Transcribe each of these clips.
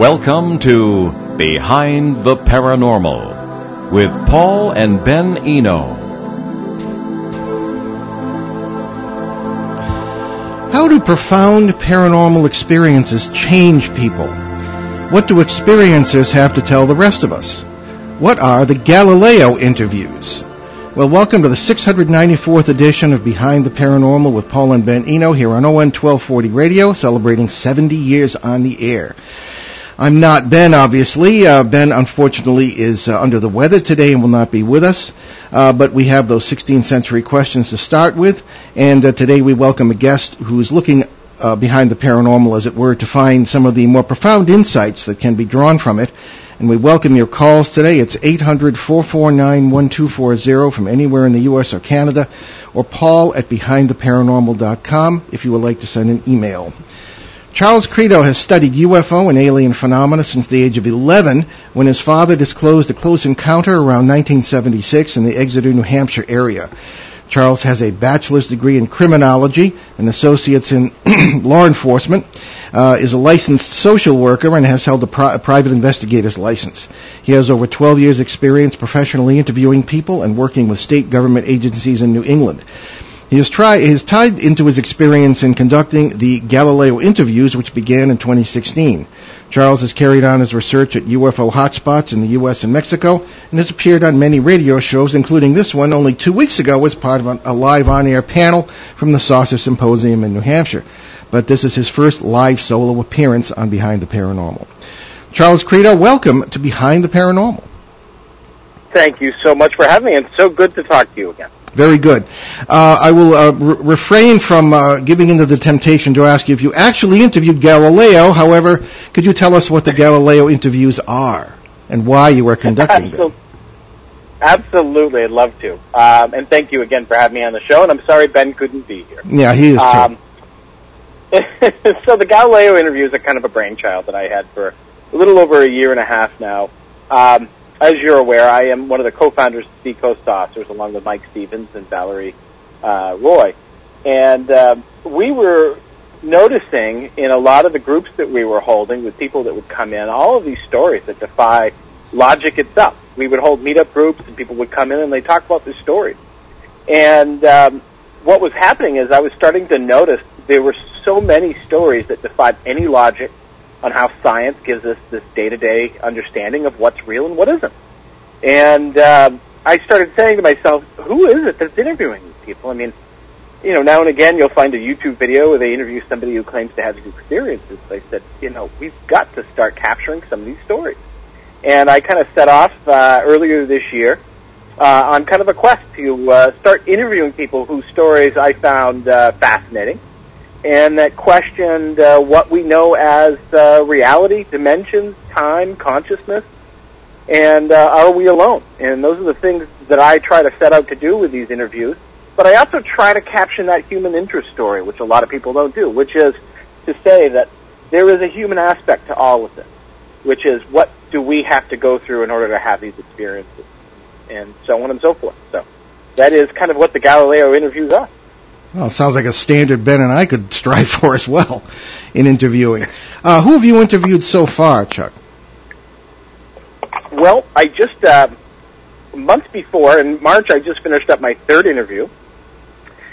Welcome to Behind the Paranormal with Paul and Ben Eno. How do profound paranormal experiences change people? What do experiencers have to tell the rest of us? What are the Galileo interviews? Well, welcome to the 694th edition of Behind the Paranormal with Paul and Ben Eno here on ON 1240 Radio, celebrating 70 years on the air. I'm not Ben, obviously. Uh, ben, unfortunately, is uh, under the weather today and will not be with us. Uh, but we have those 16th century questions to start with. And uh, today we welcome a guest who's looking uh, behind the paranormal, as it were, to find some of the more profound insights that can be drawn from it. And we welcome your calls today. It's 800-449-1240 from anywhere in the U.S. or Canada, or paul at behindtheparanormal.com if you would like to send an email. Charles Credo has studied UFO and alien phenomena since the age of 11 when his father disclosed a close encounter around 1976 in the Exeter, New Hampshire area. Charles has a bachelor's degree in criminology, an associate's in law enforcement, uh, is a licensed social worker, and has held a, pri- a, private investigator's license. He has over 12 years' experience professionally interviewing people and working with state government agencies in New England. He is, try, he is tied into his experience in conducting the Galileo interviews, which began in 2016. Charles has carried on his research at UFO hotspots in the U.S. and Mexico and has appeared on many radio shows, including this one only two weeks ago as part of a live on-air panel from the Saucer Symposium in New Hampshire. But this is his first live solo appearance on Behind the Paranormal. Charles Credo, welcome to Behind the Paranormal. Thank you so much for having me, and so good to talk to you again. Very good. Uh, I will uh, re- refrain from uh, giving into the temptation to ask you if you actually interviewed Galileo. However, could you tell us what the Galileo interviews are and why you were conducting them? Absolutely, I'd love to. Um, and thank you again for having me on the show. And I'm sorry Ben couldn't be here. Yeah, he is too. Um, so the Galileo interviews are kind of a brainchild that I had for a little over a year and a half now. Um, as you're aware, I am one of the co-founders of Seacoast Saucers, along with Mike Stevens and Valerie uh, Roy. And um, we were noticing in a lot of the groups that we were holding with people that would come in, all of these stories that defy logic itself. We would hold meetup groups, and people would come in and they talk about these stories. And um, what was happening is I was starting to notice there were so many stories that defied any logic, on how science gives us this day-to-day understanding of what's real and what isn't. And uh, I started saying to myself, who is it that's interviewing these people? I mean, you know, now and again you'll find a YouTube video where they interview somebody who claims to have these experiences. I said, you know, we've got to start capturing some of these stories. And I kind of set off uh, earlier this year uh, on kind of a quest to uh, start interviewing people whose stories I found uh, fascinating and that questioned uh, what we know as uh, reality, dimensions, time, consciousness, and uh, are we alone? And those are the things that I try to set out to do with these interviews. But I also try to caption that human interest story, which a lot of people don't do, which is to say that there is a human aspect to all of this, which is what do we have to go through in order to have these experiences, and so on and so forth. So that is kind of what the Galileo interviews are. Well, it sounds like a standard Ben and I could strive for as well in interviewing. Uh, who have you interviewed so far, Chuck? Well, I just uh, months before in March, I just finished up my third interview,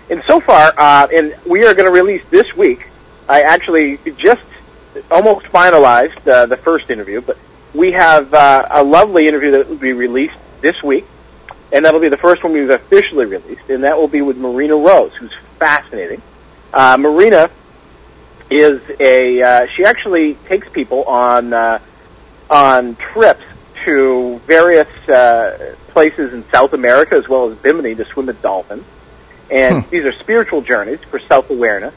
and so far, uh, and we are going to release this week. I actually just almost finalized uh, the first interview, but we have uh, a lovely interview that will be released this week and that'll be the first one we've officially released, and that will be with Marina Rose, who's fascinating. Uh, Marina is a uh, she actually takes people on uh, on trips to various uh, places in South America as well as Bimini to swim with dolphins, and hmm. these are spiritual journeys for self awareness.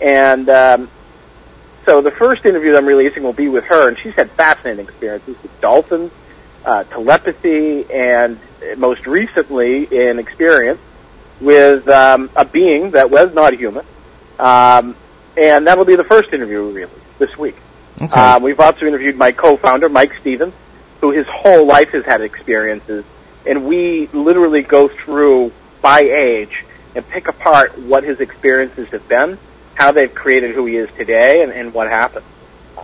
And um, so the first interview that I'm releasing will be with her, and she's had fascinating experiences with dolphins, uh, telepathy, and most recently an experience with um, a being that was not human, um, and that will be the first interview really this week. Okay. Um, we've also interviewed my co-founder, Mike Stevens, who his whole life has had experiences, and we literally go through by age and pick apart what his experiences have been, how they've created who he is today, and, and what happened.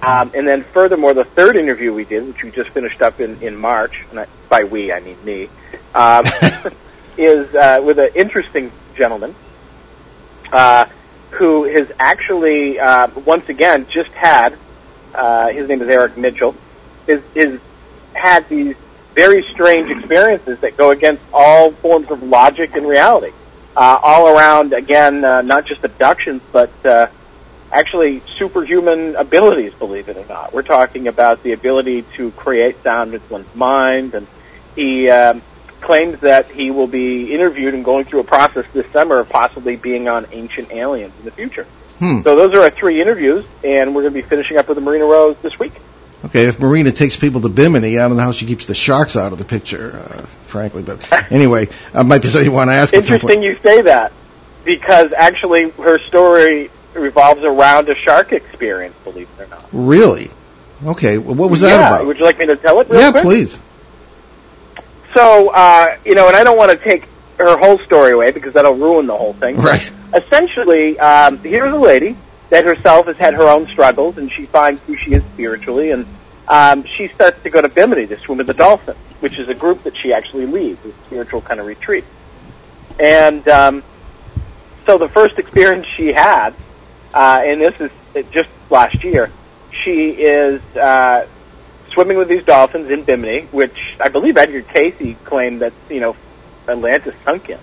Um, and then furthermore, the third interview we did, which we just finished up in, in March, and I, by we, I mean me, um, is uh, with an interesting gentleman uh, who has actually, uh, once again, just had, uh, his name is Eric Mitchell, is, is had these very strange experiences that go against all forms of logic and reality. Uh, all around, again, uh, not just abductions, but uh, actually superhuman abilities, believe it or not. We're talking about the ability to create sound with one's mind, and he um, claims that he will be interviewed and going through a process this summer of possibly being on Ancient Aliens in the future. Hmm. So those are our three interviews, and we're going to be finishing up with the Marina Rose this week. Okay, if Marina takes people to Bimini, I don't know how she keeps the sharks out of the picture, uh, frankly. But anyway, uh, might be something you want to ask. Interesting you say that, because actually her story revolves around a shark experience, believe it or not. Really? Okay. Well, what was that yeah, about? Would you like me to tell it yeah, quick? please. So, uh, you know, and I don't want to take her whole story away because that'll ruin the whole thing. Right. Essentially, um, here's a lady that herself has had her own struggles, and she finds who she is spiritually, and um, she starts to go to Bimini to swim with the dolphins, which is a group that she actually leads, a spiritual kind of retreat. And um, so the first experience she had, uh, and this is just last year, she is uh, swimming with these dolphins in Bimini, which I believe Edgar Cayce claimed that you know Atlantis sunk in,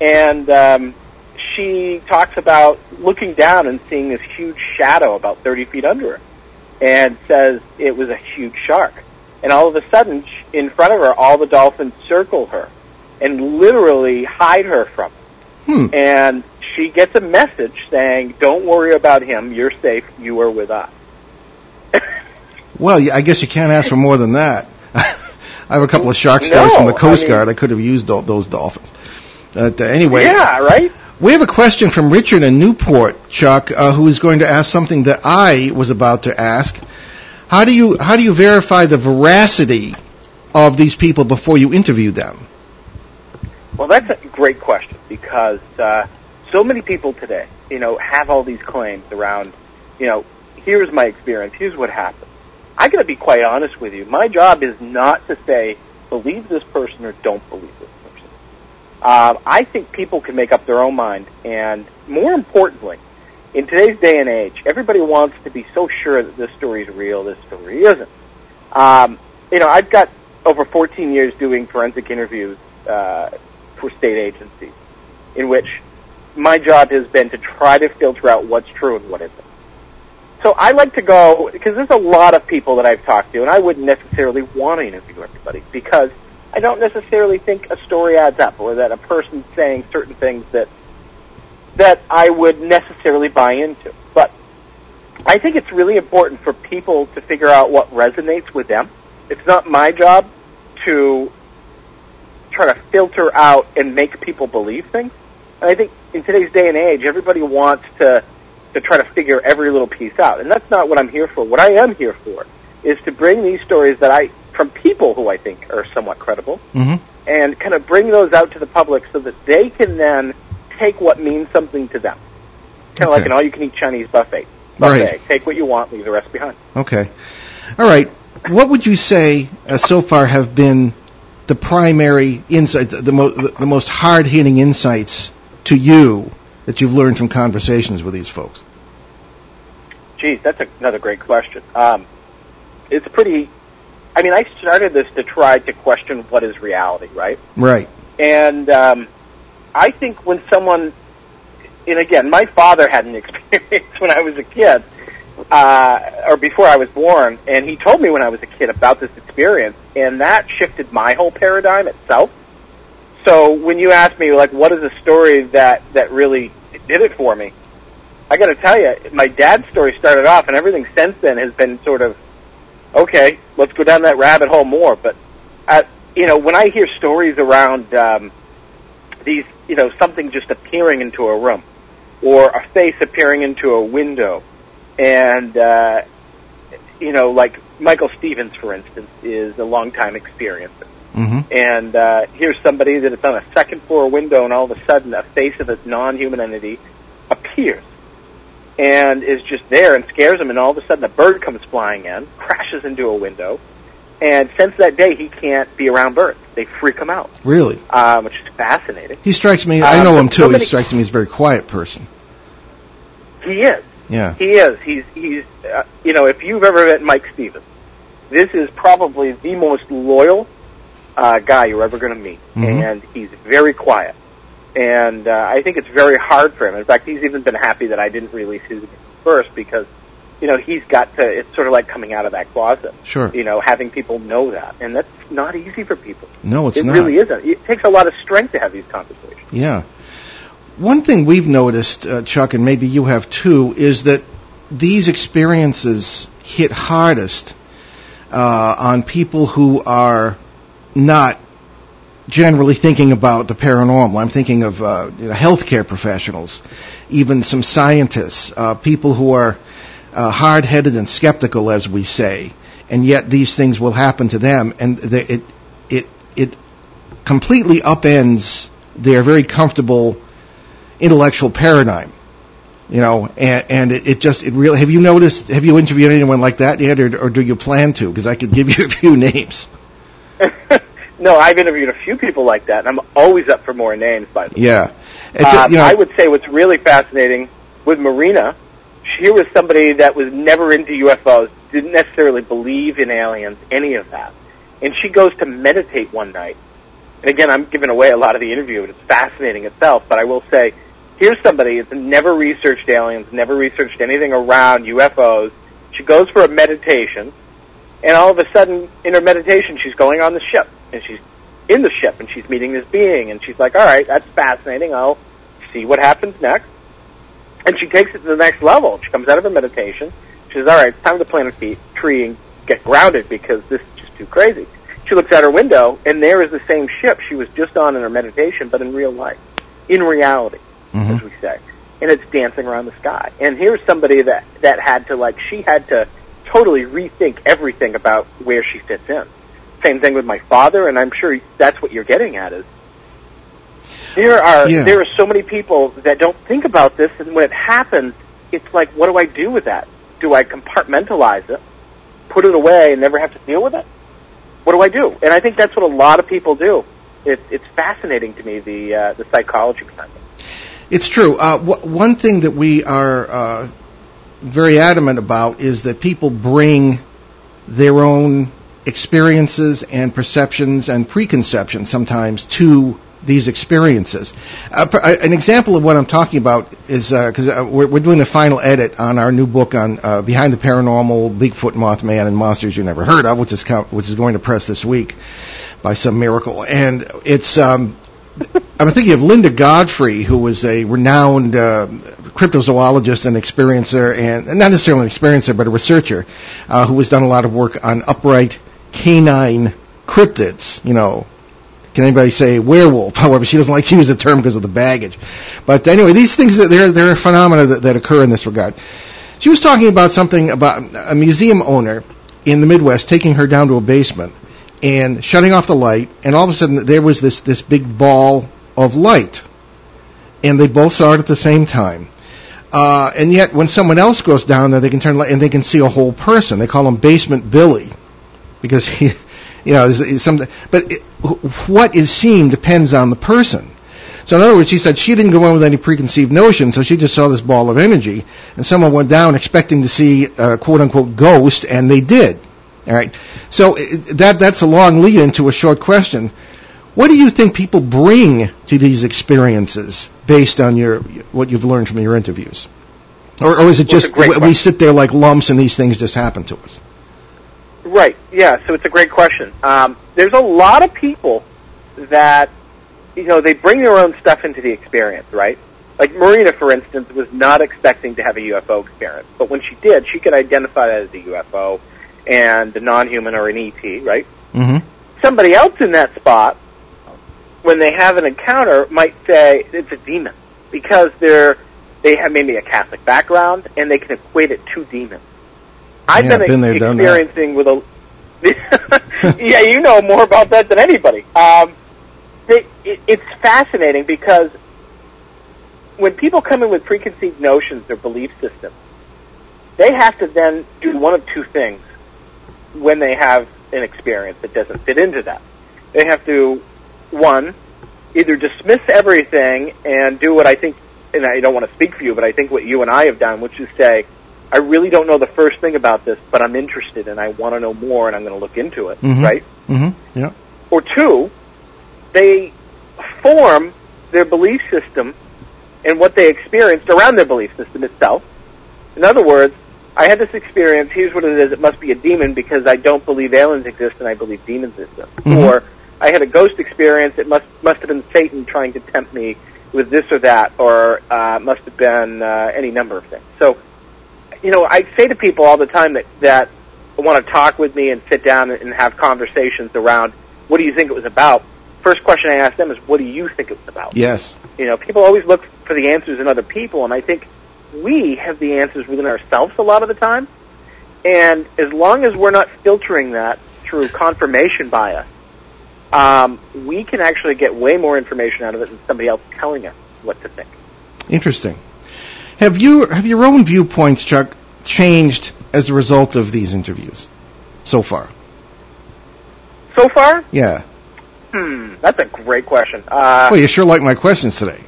and um, she talks about looking down and seeing this huge shadow about 30 feet under her, and says it was a huge shark. And all of a sudden, in front of her, all the dolphins circle her and literally hide her from it. Hmm. And she gets a message saying, "Don't worry about him. You're safe. You are with us." Well, I guess you can't ask for more than that. I have a couple of shark No, stories from the I Coast mean- Guard. I could have used tho- those dolphins. But uh, anyway, Yeah, right. we have a question from Richard in Newport, Chuck, uh, who is going to ask something that I was about to ask. How do you how do you verify the veracity of these people before you interview them? Well, that's a great question because uh, so many people today, you know, have all these claims around, you know, here's my experience, here's what happened. I got to be quite honest with you. My job is not to say believe this person or don't believe this person. Uh, I think people can make up their own mind, and more importantly, in today's day and age, everybody wants to be so sure that this story is real, this story isn't. Um, you know, I've got over 14 years doing forensic interviews uh, for state agencies, in which my job has been to try to filter out what's true and what isn't. So I like to go because there's a lot of people that I've talked to, and I wouldn't necessarily want to interview everybody because I don't necessarily think a story adds up, or that a person's saying certain things that that I would necessarily buy into. But I think it's really important for people to figure out what resonates with them. It's not my job to try to filter out and make people believe things. And I think in today's day and age, everybody wants to to try to figure every little piece out, and that's not what I'm here for. What I am here for is to bring these stories that I from people who I think are somewhat credible, Mm-hmm. and kind of bring those out to the public so that they can then take what means something to them. Kind of like an all-you-can-eat Chinese buffet. Buffet. Right. Take what you want, leave the rest behind. Okay. All right. What would you say uh, so far have been the primary insight, the, mo- the, the most hard hitting insights to you that you've learned from conversations with these folks? Geez, that's a, another great question. Um, it's pretty. I mean, I started this to try to question what is reality, right? Right. And um, I think when someone, and again, my father had an experience when I was a kid, uh, or before I was born, and he told me when I was a kid about this experience, and that shifted my whole paradigm itself. So when you ask me, like, what is a story that that really did it for me? I got to tell you, my dad's story started off, and everything since then has been sort of, okay, let's go down that rabbit hole more. But, uh, you know, when I hear stories around um, these, you know, something just appearing into a room, or a face appearing into a window, and uh, you know, like Michael Stevens, for instance, is a longtime experiencer. Mm-hmm. And uh, here's somebody that is on a second floor window, and all of a sudden, a face of a non-human entity appears. And is just there and scares him, and all of a sudden a bird comes flying in, crashes into a window, and since that day he can't be around birds. They freak him out, Really? um, which is fascinating. He strikes me. I Um, know but him too. so he strikes me as a very quiet person. He is. Yeah. He is. He's he's uh, you know if you've ever met Mike Stevens, this is probably the most loyal uh, guy you're ever going to meet, Mhm. and he's very quiet. And uh, I think it's very hard for him. In fact, he's even been happy that I didn't release his first because you know he's got to. It's sort of like coming out of that closet. Sure. You know, having people know that, and that's not easy for people. No, it's it not. really isn't. It takes a lot of strength to have these conversations. Yeah. One thing we've noticed, uh, Chuck, and maybe you have too, is that these experiences hit hardest uh, on people who are not generally thinking about the paranormal. I'm thinking of uh, you know, healthcare professionals, even some scientists, uh, people who are uh, hard-headed and skeptical, as we say, and yet these things will happen to them, and the, it it it completely upends their very comfortable intellectual paradigm. You know, and, and it, it just it really. Have you noticed? Have you interviewed anyone like that yet, or, or do you plan to? Because I could give you a few names. no, I've interviewed a few people like that, and I'm always up for more names. By the way. Yeah, Uh, you know, I would say what's really fascinating with Marina, she was somebody that was never into UFOs, didn't necessarily believe in aliens, any of that. And she goes to meditate one night. And again, I'm giving away a lot of the interview, and it's fascinating itself, but I will say, here's somebody that's never researched aliens, never researched anything around UFOs. She goes for a meditation, and all of a sudden, in her meditation, she's going on the ship, and she's in the ship, and she's meeting this being, and she's like, all right, that's fascinating. I'll see what happens next. And she takes it to the next level. She comes out of her meditation. She says, all right, it's time to plant a tree and get grounded because this is just too crazy. She looks out her window, and there is the same ship she was just on in her meditation, but in real life, in reality, Mhm. as we say. And it's dancing around the sky. And here's somebody that, that had to, like, she had to totally rethink everything about where she fits in. Same thing with my father, and I'm sure that's what you're getting at is there are Yeah. there are so many people that don't think about this, and when it happens, it's like, what do I do with that? Do I compartmentalize it, put it away, and never have to deal with it? What do I do? And I think that's what a lot of people do. It, it's fascinating to me the uh, the psychology behind it. It's true. Uh, wh- one thing that we are uh, very adamant about is that people bring their own experiences and perceptions and preconceptions sometimes to these experiences. Uh, uh, an example of what I'm talking about is because uh, we're, we're doing the final edit on our new book on uh, Behind the Paranormal, Bigfoot, Mothman, and Monsters You Never Heard of, which is co- which is going to press this week by some miracle, and it's. Um, I'm thinking of Linda Godfrey, who was a renowned uh, cryptozoologist and experiencer, and not necessarily an experiencer, but a researcher, uh, who has done a lot of work on upright canine cryptids. You know, can anybody say werewolf? However, she doesn't like to use the term because of the baggage. But anyway, these things that there are phenomena that, that occur in this regard. She was talking about something about a museum owner in the Midwest taking her down to a basement and shutting off the light, and all of a sudden there was this this big ball of light, and they both saw it at the same time. Uh, and yet, when someone else goes down there, they can turn light and they can see a whole person. They call them Basement Billy because he, you know, there's, there's something. But it, what is seen depends on the person. So in other words, she said she didn't go in with any preconceived notion, so she just saw this ball of energy, and someone went down expecting to see a quote unquote ghost, and they did. All right. So it, that that's a long lead into a short question. What do you think people bring to these experiences based on your what you've learned from your interviews, or, or is it just we, we question. sit there like lumps and these things just happen to us? Right. Yeah. So it's a great question. Um, there's a lot of people that you know they bring their own stuff into the experience, right? Like Marina, for instance, was not expecting to have a UFO experience, but when she did, she could identify that as a UFO and a non-human or an ET, right? Mm-hmm. Somebody else in that spot, when they have an encounter, might say it's a demon because they're they have maybe a Catholic background and they can equate it to demons. I've Yeah, been, been there, experiencing with a yeah, you know more about that than anybody. Um, they, it, it's fascinating because when people come in with preconceived notions or belief systems, they have to then do one of two things when they have an experience that doesn't fit into that. They have to, one, either dismiss everything and do what I think, and I don't want to speak for you, but I think what you and I have done, which is say, I really don't know the first thing about this, but I'm interested and I want to know more and I'm going to look into it, Mhm. right? Mm-hmm. Yeah. Or two, they form their belief system and what they experienced around their belief system itself. In other words, I had this experience, here's what it is, it must be a demon because I don't believe aliens exist and I believe demons exist. Mhm. Or I had a ghost experience, it must must have been Satan trying to tempt me with this or that, or uh, must have been uh, any number of things. So, you know, I say to people all the time that, that want to talk with me and sit down and have conversations around what do you think it was about. First question I ask them is, what do you think it was about? Yes. You know, people always look for the answers in other people, and I think we have the answers within ourselves a lot of the time. And as long as we're not filtering that through confirmation bias, um, we can actually get way more information out of it than somebody else telling us what to think. Interesting. Have you have your own viewpoints, Chuck, changed as a result of these interviews so far? So far, Yeah. hmm, that's a great question. Uh, Well, you sure like my questions today.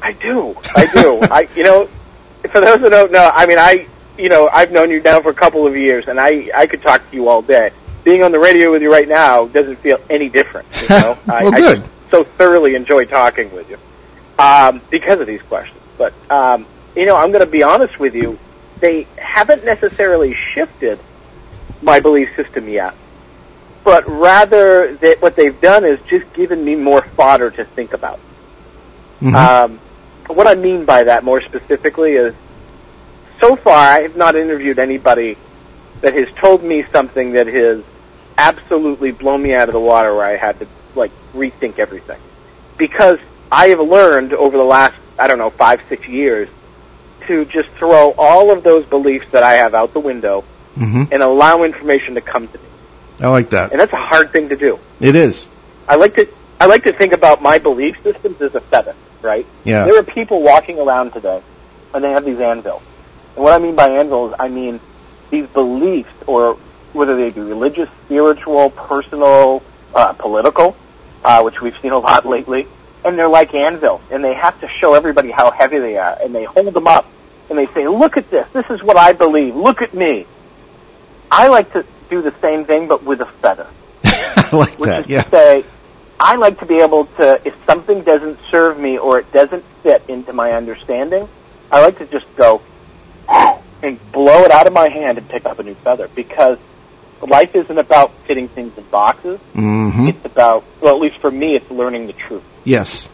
I do. I do. I, you know, for those that don't know, I mean, I, you know, I've known you now for a couple of years, and I, I could talk to you all day. Being on the radio with you right now doesn't feel any different. You know, Well, I good. just so thoroughly enjoy talking with you um, because of these questions. But um, you know, I'm going to be honest with you. They haven't necessarily shifted my belief system yet, but rather that what they've done is just given me more fodder to think about. Mhm. Um, what I mean by that more specifically is, so far I have not interviewed anybody that has told me something that has absolutely blown me out of the water where I had to like rethink everything. Because I have learned over the last, I don't know, five, six years to just throw all of those beliefs that I have out the window Mhm. and allow information to come to me. I like that. And that's a hard thing to do. It is. I like to I like to think about my belief systems as a feather, right? Yeah. There are people walking around today, and they have these anvils. And what I mean by anvils, I mean these beliefs, or whether they be religious, spiritual, personal, uh, political, uh, which we've seen a lot lately, and they're like anvils, and they have to show everybody how heavy they are, and they hold them up, and they say, "Look at this. This is what I believe. Look at me." I like to do the same thing, but with a feather I like which that. is Yeah. to say, I like to be able to, if something doesn't serve me or it doesn't fit into my understanding, I like to just go and blow it out of my hand and pick up a new feather because life isn't about fitting things in boxes. hmm It's about, well, at least for me, it's learning the truth. Yes.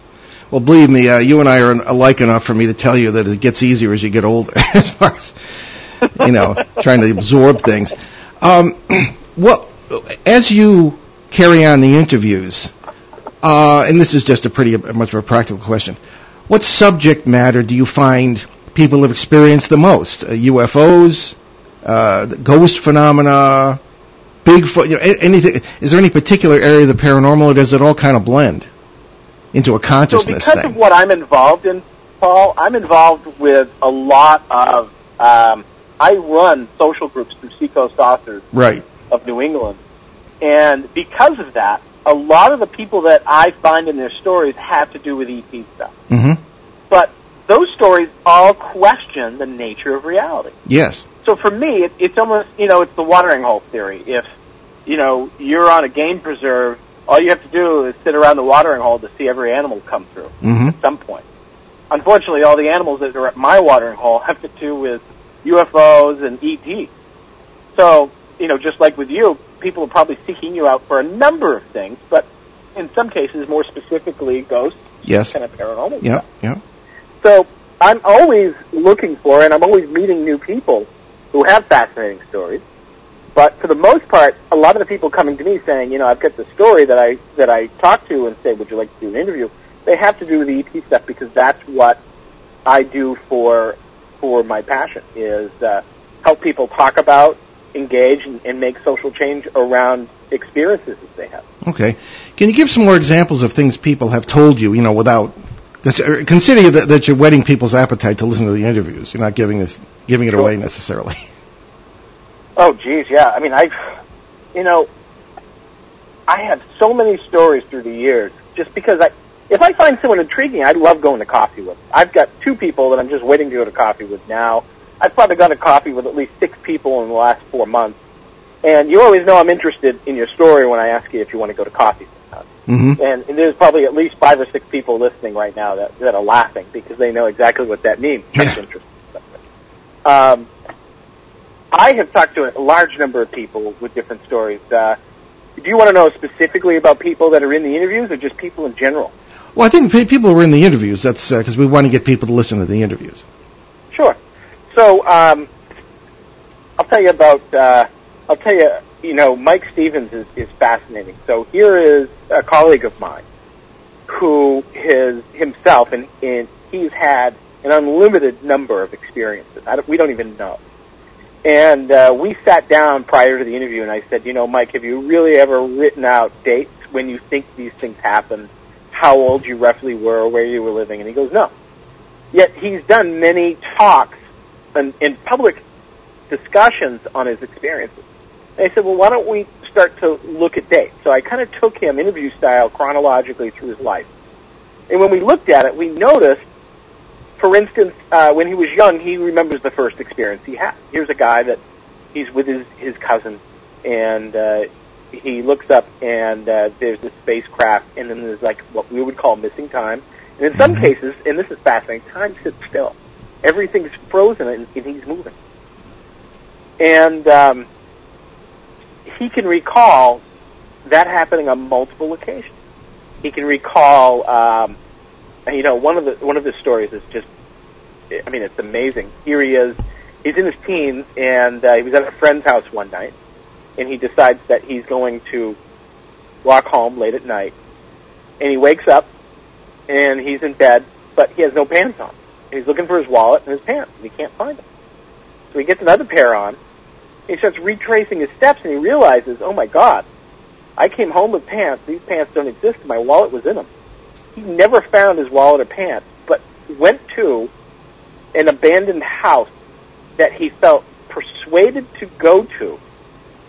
Well, believe me, uh, you and I are alike enough for me to tell you that it gets easier as you get older, as far as you know, trying to absorb things. Um, well, as you carry on the interviews, uh, and this is just a pretty much of a practical question, what subject matter do you find people have experienced the most? Uh, UFOs, uh, ghost phenomena, Bigfoot, you know, anything? Is there any particular area of the paranormal, or does it all kind of blend into a So because thing? of what I'm involved in, Paul, I'm involved with a lot of, um, I run social groups through Seacoast Saucers right. of New England. And because of that, a lot of the people that I find in their stories have to do with ET stuff. hmm But those stories all question the nature of reality. Yes. So for me, it, it's almost, you know, it's the watering hole theory. If, you know, you're on a game preserve, all you have to do is sit around the watering hole to see every animal come through hmm at some point. Unfortunately, all the animals that are at my watering hole have to do with UFOs and ET. So, you know, just like with you, people are probably seeking you out for a number of things, but in some cases, more specifically, ghosts, Yes. kind of paranormal Yeah. stuff. Yeah. So I'm always looking for, and I'm always meeting new people who have fascinating stories. But for the most part, a lot of the people coming to me saying, you know, I've got the story that I that I talk to and say, would you like to do an interview? They have to do the ET stuff because that's what I do for for my passion is uh, help people talk about, engage, and, and make social change around experiences that they have. Okay. Can you give some more examples of things people have told you, you know, without uh, consider that, that you're whetting people's appetite to listen to the interviews. You're not giving this giving it Sure. away necessarily. Oh, geez, yeah. I mean, I, you know, I have so many stories through the years just because I, if I find someone intriguing, I love going to coffee with. I've got two people that I'm just waiting to go to coffee with now. I've probably gone to coffee with at least six people in the last four months. And you always know I'm interested in your story when I ask you if you want to go to coffee sometime. Mm-hmm. And, and there's probably at least five or six people listening right now that, that are laughing because they know exactly what that means. That's interesting. Um, I have talked to a large number of people with different stories. Uh, do you want to know specifically about people that are in the interviews or just people in general? Well, I think people who are in the interviews. That's because we want to get people to listen to the interviews. Sure. So um, I'll tell you about. Uh, I'll tell you. You know, Mike Stevens is, is fascinating. So here is a colleague of mine who has himself, and, and he's had an unlimited number of experiences. I don't, we don't even know. And uh, we sat down prior to the interview, and I said, you know, Mike, have you really ever written out dates when you think these things happened, how old you roughly were, or where you were living? And he goes, no. Yet he's done many talks and, and public discussions on his experiences. And I said, well, why don't we start to look at dates? So I kind of took him interview style chronologically through his life. And when we looked at it, we noticed, for instance, uh, when he was young, he remembers the first experience he had. Here's a guy that he's with his, his cousin, and uh, he looks up, and uh, there's this spacecraft, and then there's like what we would call missing time. And in some Mhm. cases, and this is fascinating, time sits still. Everything's frozen, and, and he's moving. And um, he can recall that happening on multiple occasions. He can recall, um, you know, one of the one of the stories is just, I mean, it's amazing. Here he is, he's in his teens, and uh, he was at a friend's house one night, and he decides that he's going to walk home late at night, and he wakes up, and he's in bed, but he has no pants on. And he's looking for his wallet and his pants, and he can't find them. So he gets another pair on. He starts retracing his steps, and he realizes, oh my God, I came home with pants. These pants don't exist. My wallet was in them. He never found his wallet or pants, but went to an abandoned house that he felt persuaded to go to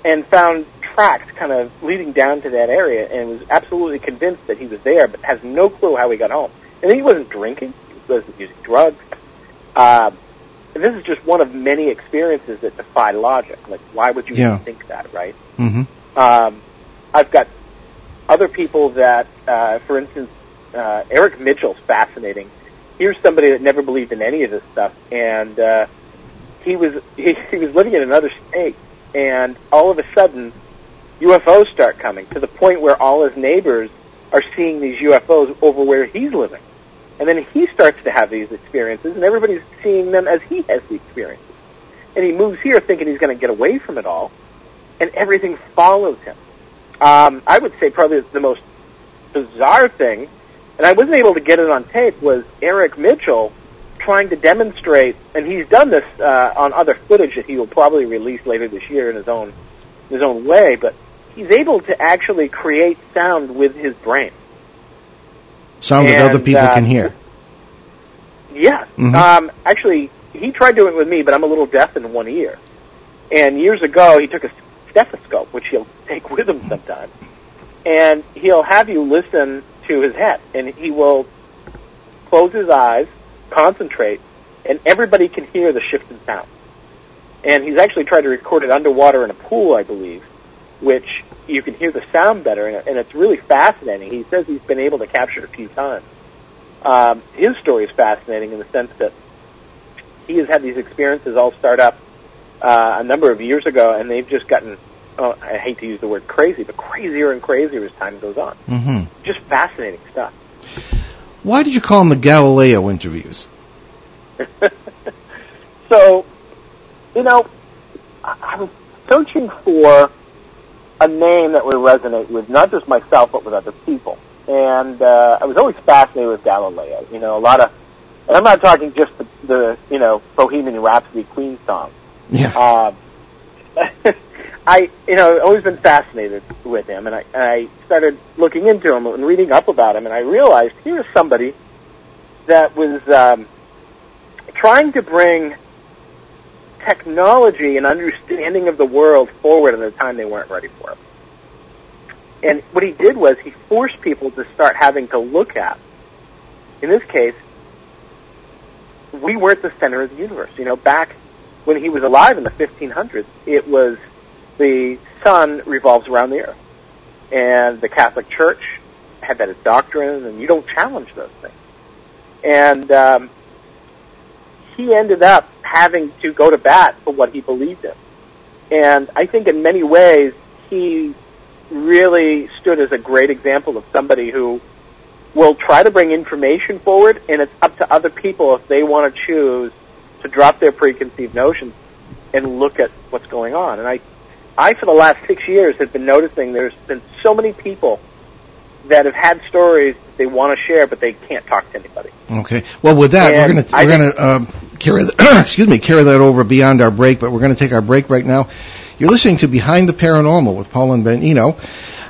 and found tracks kind of leading down to that area and was absolutely convinced that he was there, but has no clue how he got home. And he wasn't drinking. He wasn't using drugs. And this is just one of many experiences that defy logic. Like, why would you Yeah. think that, right? Mm-hmm. Um, I've got other people that, uh, for instance, uh, Eric Mitchell's fascinating. Here's somebody that never believed in any of this stuff, and uh, he was he, he was living in another state, and all of a sudden, UFOs start coming to the point where all his neighbors are seeing these UFOs over where he's living, and then he starts to have these experiences, and everybody's seeing them as he has the experiences, and he moves here thinking he's going to get away from it all, and everything follows him. Um, I would say probably the most bizarre thing, and I wasn't able to get it on tape, was Eric Mitchell trying to demonstrate, and he's done this uh, on other footage that he will probably release later this year in his own in his own way, but he's able to actually create sound with his brain. Sound that other people uh, can hear. Yes. Mhm. Um, actually, he tried doing it with me, but I'm a little deaf in one ear. And years ago, he took a stethoscope, which he'll take with him sometimes, and he'll have you listen to his head, and he will close his eyes, concentrate, and everybody can hear the shift in sound. And he's actually tried to record it underwater in a pool, I believe, which you can hear the sound better, and, it's really fascinating. He says he's been able to capture it a few times. Um, his story is fascinating in the sense that he has had these experiences all start up uh, a number of years ago, and they've just gotten, oh, I hate to use the word crazy, but crazier and crazier as time goes on. Mm-hmm. Just fascinating stuff. Why did you call them the Galileo interviews? so, you know, I, I was searching for a name that would resonate with not just myself, but with other people. And uh, I was always fascinated with Galileo. You know, a lot of, and I'm not talking just the, the you know, Bohemian Rhapsody Queen song. Yeah. Um, I, you know, I've always been fascinated with him, and I, and I started looking into him and reading up about him, and I realized he was somebody that was um, trying to bring technology and understanding of the world forward at a time they weren't ready for it. And what he did was he forced people to start having to look at, in this case, we were at the center of the universe. You know, back when he was alive in the 1500s, it was the sun revolves around the earth. And the Catholic Church had that as doctrine, and you don't challenge those things. And um, he ended up having to go to bat for what he believed in. And I think in many ways, he really stood as a great example of somebody who will try to bring information forward, and it's up to other people if they want to choose to drop their preconceived notions and look at what's going on. And I, I for the last six years have been noticing there's been so many people that have had stories that they want to share, but they can't talk to anybody. Okay. Well, with that, And we're going to we're going to um, carry the, excuse me carry that over beyond our break, but we're going to take our break right now. You're listening to Behind the Paranormal with Paul and Ben Eno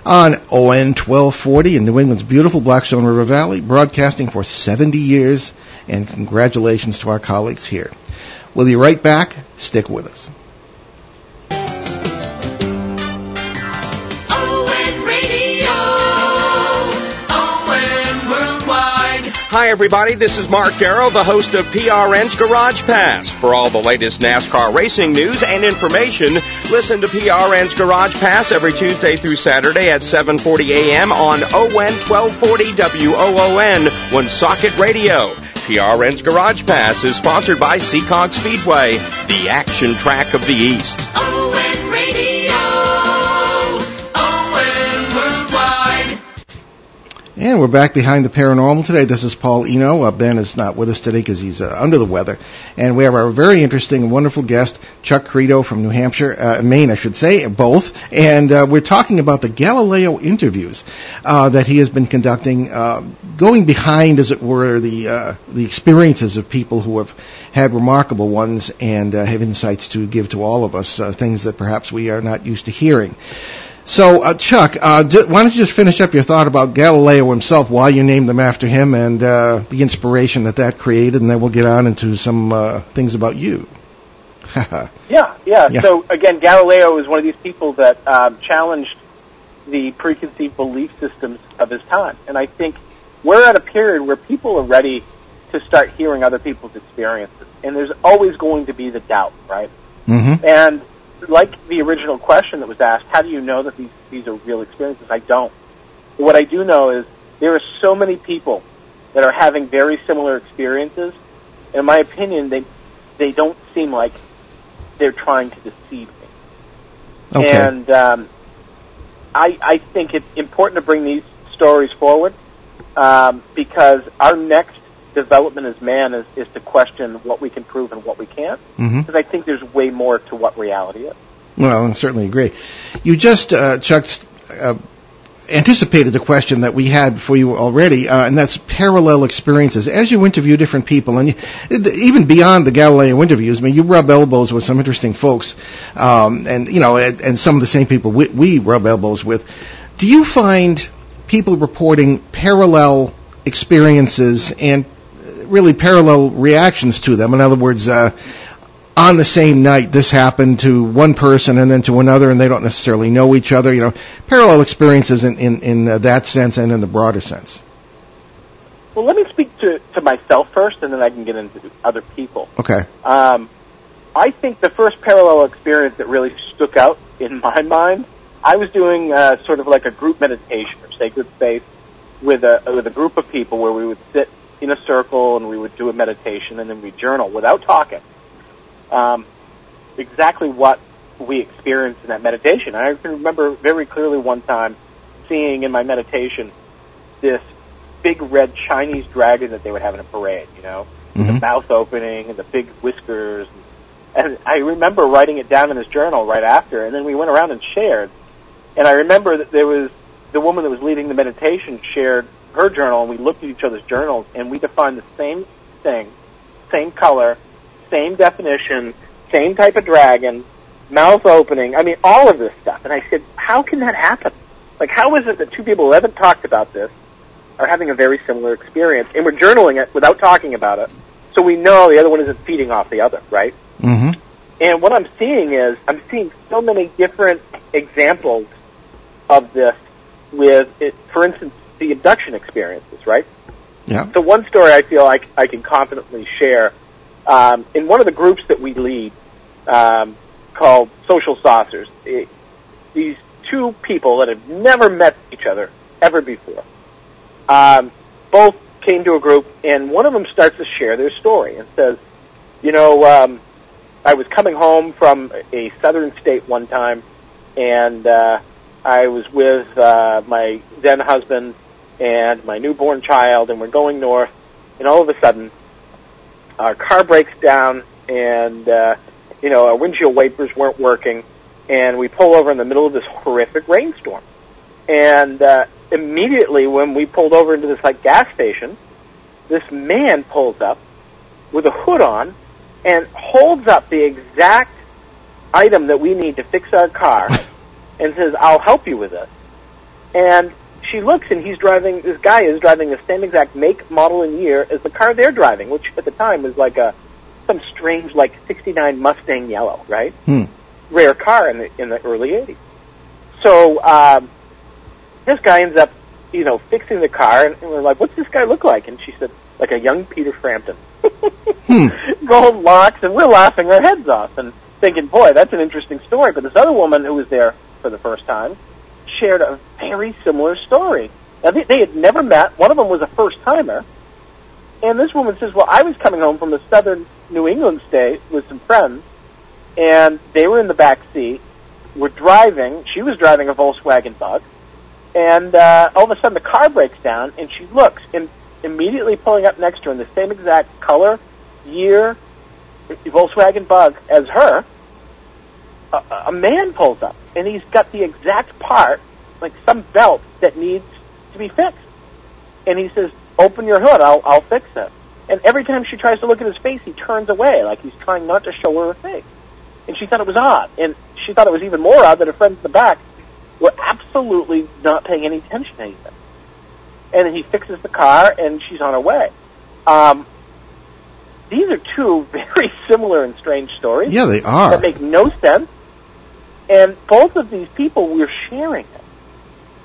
on ON 1240 in New England's beautiful Blackstone River Valley, broadcasting for 70 years. And congratulations to our colleagues here. We'll be right back. Stick with us. Hi, everybody. This is Mark Garrow, the host of PRN's Garage Pass. For all the latest NASCAR racing news and information, listen to PRN's Garage Pass every Tuesday through Saturday at 7:40 a.m. on ON 1240 WOON Woonsocket Radio. PRN's Garage Pass is sponsored by Seekonk Speedway, the action track of the East. Oh, And we're back behind the paranormal today. This is Paul Eno. Uh, ben is not with us today because he's uh, under the weather. And we have our very interesting and wonderful guest, Chuck Credo from New Hampshire, uh, Maine, I should say, both. And uh, we're talking about the Galileo interviews uh, that he has been conducting, uh, going behind, as it were, the the experiences of people who have had remarkable ones and have insights to give to all of us, things that perhaps we are not used to hearing. So, uh, Chuck, uh, d- why don't you just finish up your thought about Galileo himself, why you named them after him, and uh, the inspiration that that created, and then we'll get on into some uh, things about you. Yeah, yeah, Yeah. So again, Galileo is one of these people that um, challenged the preconceived belief systems of his time, and I think we're at a period where people are ready to start hearing other people's experiences, and there's always going to be the doubt, right? mm-hmm. And like the original question that was asked, how do you know that these these are real experiences? I don't. But what I do know is there are so many people that are having very similar experiences. In my opinion, they they don't seem like they're trying to deceive me. Okay. And um, I, I think it's important to bring these stories forward um, because our next development as man is, is to question what we can prove and what we can't. Mhm. Because I think there's way more to what reality is. Well, I certainly agree. You just, uh, Chuck, uh, anticipated the question that we had for you already, uh, and that's parallel experiences. As you interview different people, and you, even beyond the Galileo interviews, I mean, you rub elbows with some interesting folks, um, and you know, and, and some of the same people we, we rub elbows with. Do you find people reporting parallel experiences and really parallel reactions to them? In other words, uh, on the same night this happened to one person and then to another and they don't necessarily know each other you know parallel experiences in in, in uh, that sense and in the broader sense Well, let me speak to, to myself first, and then I can get into other people. okay Um, I think the first parallel experience that really stuck out in my mind, I was doing uh, sort of like a group meditation or sacred space with a with a group of people where we would sit in a circle and we would do a meditation and then we journal without talking. Um, exactly what we experienced in that meditation. I can remember very clearly one time seeing in my meditation this big red Chinese dragon that they would have in a parade, you know, with the mouth opening and the big whiskers. And I remember writing it down in this journal right after, and then we went around and shared. And I remember that there was the woman that was leading the meditation shared her journal, and we looked at each other's journals, and we defined the same thing, same color, same definition, same type of dragon, mouth opening. I mean, all of this stuff. And I said, how can that happen? Like, how is it that two people who haven't talked about this are having a very similar experience, and we're journaling it without talking about it, so we know the other one isn't feeding off the other, right? Mm-hmm. And what I'm seeing is I'm seeing so many different examples of this with, it, for instance, the abduction experiences, right? Yeah. So one story I feel like I can confidently share um, in one of the groups that we lead um, called Seacoast Saucers. It, these two people that have never met each other ever before, um, both came to a group, and one of them starts to share their story and says, "You know, um, I was coming home from a southern state one time, and uh, I was with uh, my then husband and my newborn child, and we're going north, and all of a sudden, our car breaks down, and uh, you know our windshield wipers weren't working, and we pull over in the middle of this horrific rainstorm, and uh, immediately when we pulled over into this like gas station, this man pulls up with a hood on and holds up the exact item that we need to fix our car and says, I'll help you with this. And she looks and he's driving, this guy is driving the same exact make, model, and year as the car they're driving, which at the time was like a, some strange like 69 Mustang yellow, right? Hmm. Rare car in the, in the early 80s. So, um, this guy ends up, you know, fixing the car and we're like, what's this guy look like? And she said, like a young Peter Frampton. Gold locks, and we're laughing our heads off and thinking, boy, that's an interesting story. But this other woman who was there for the first time shared a very similar story. Now, they, they had never met. One of them was a first timer. And this woman says, well, I was coming home from a southern New England state with some friends, and they were in the back seat. We're driving. She was driving a Volkswagen Bug. And uh, all of a sudden the car breaks down, and she looks, and immediately pulling up next to her in the same exact color, year, Volkswagen Bug as her, a, a man pulls up, and he's got the exact part, like some belt that needs to be fixed. And he says, "Open your hood, I'll I'll fix it." And every time she tries to look at his face, he turns away, like he's trying not to show her face. And she thought it was odd, and she thought it was even more odd that her friends in the back were absolutely not paying any attention to anything. And then he fixes the car, and she's on her way. Um, these are two very similar and strange stories Yeah, they are. that make no sense. And both of these people were sharing it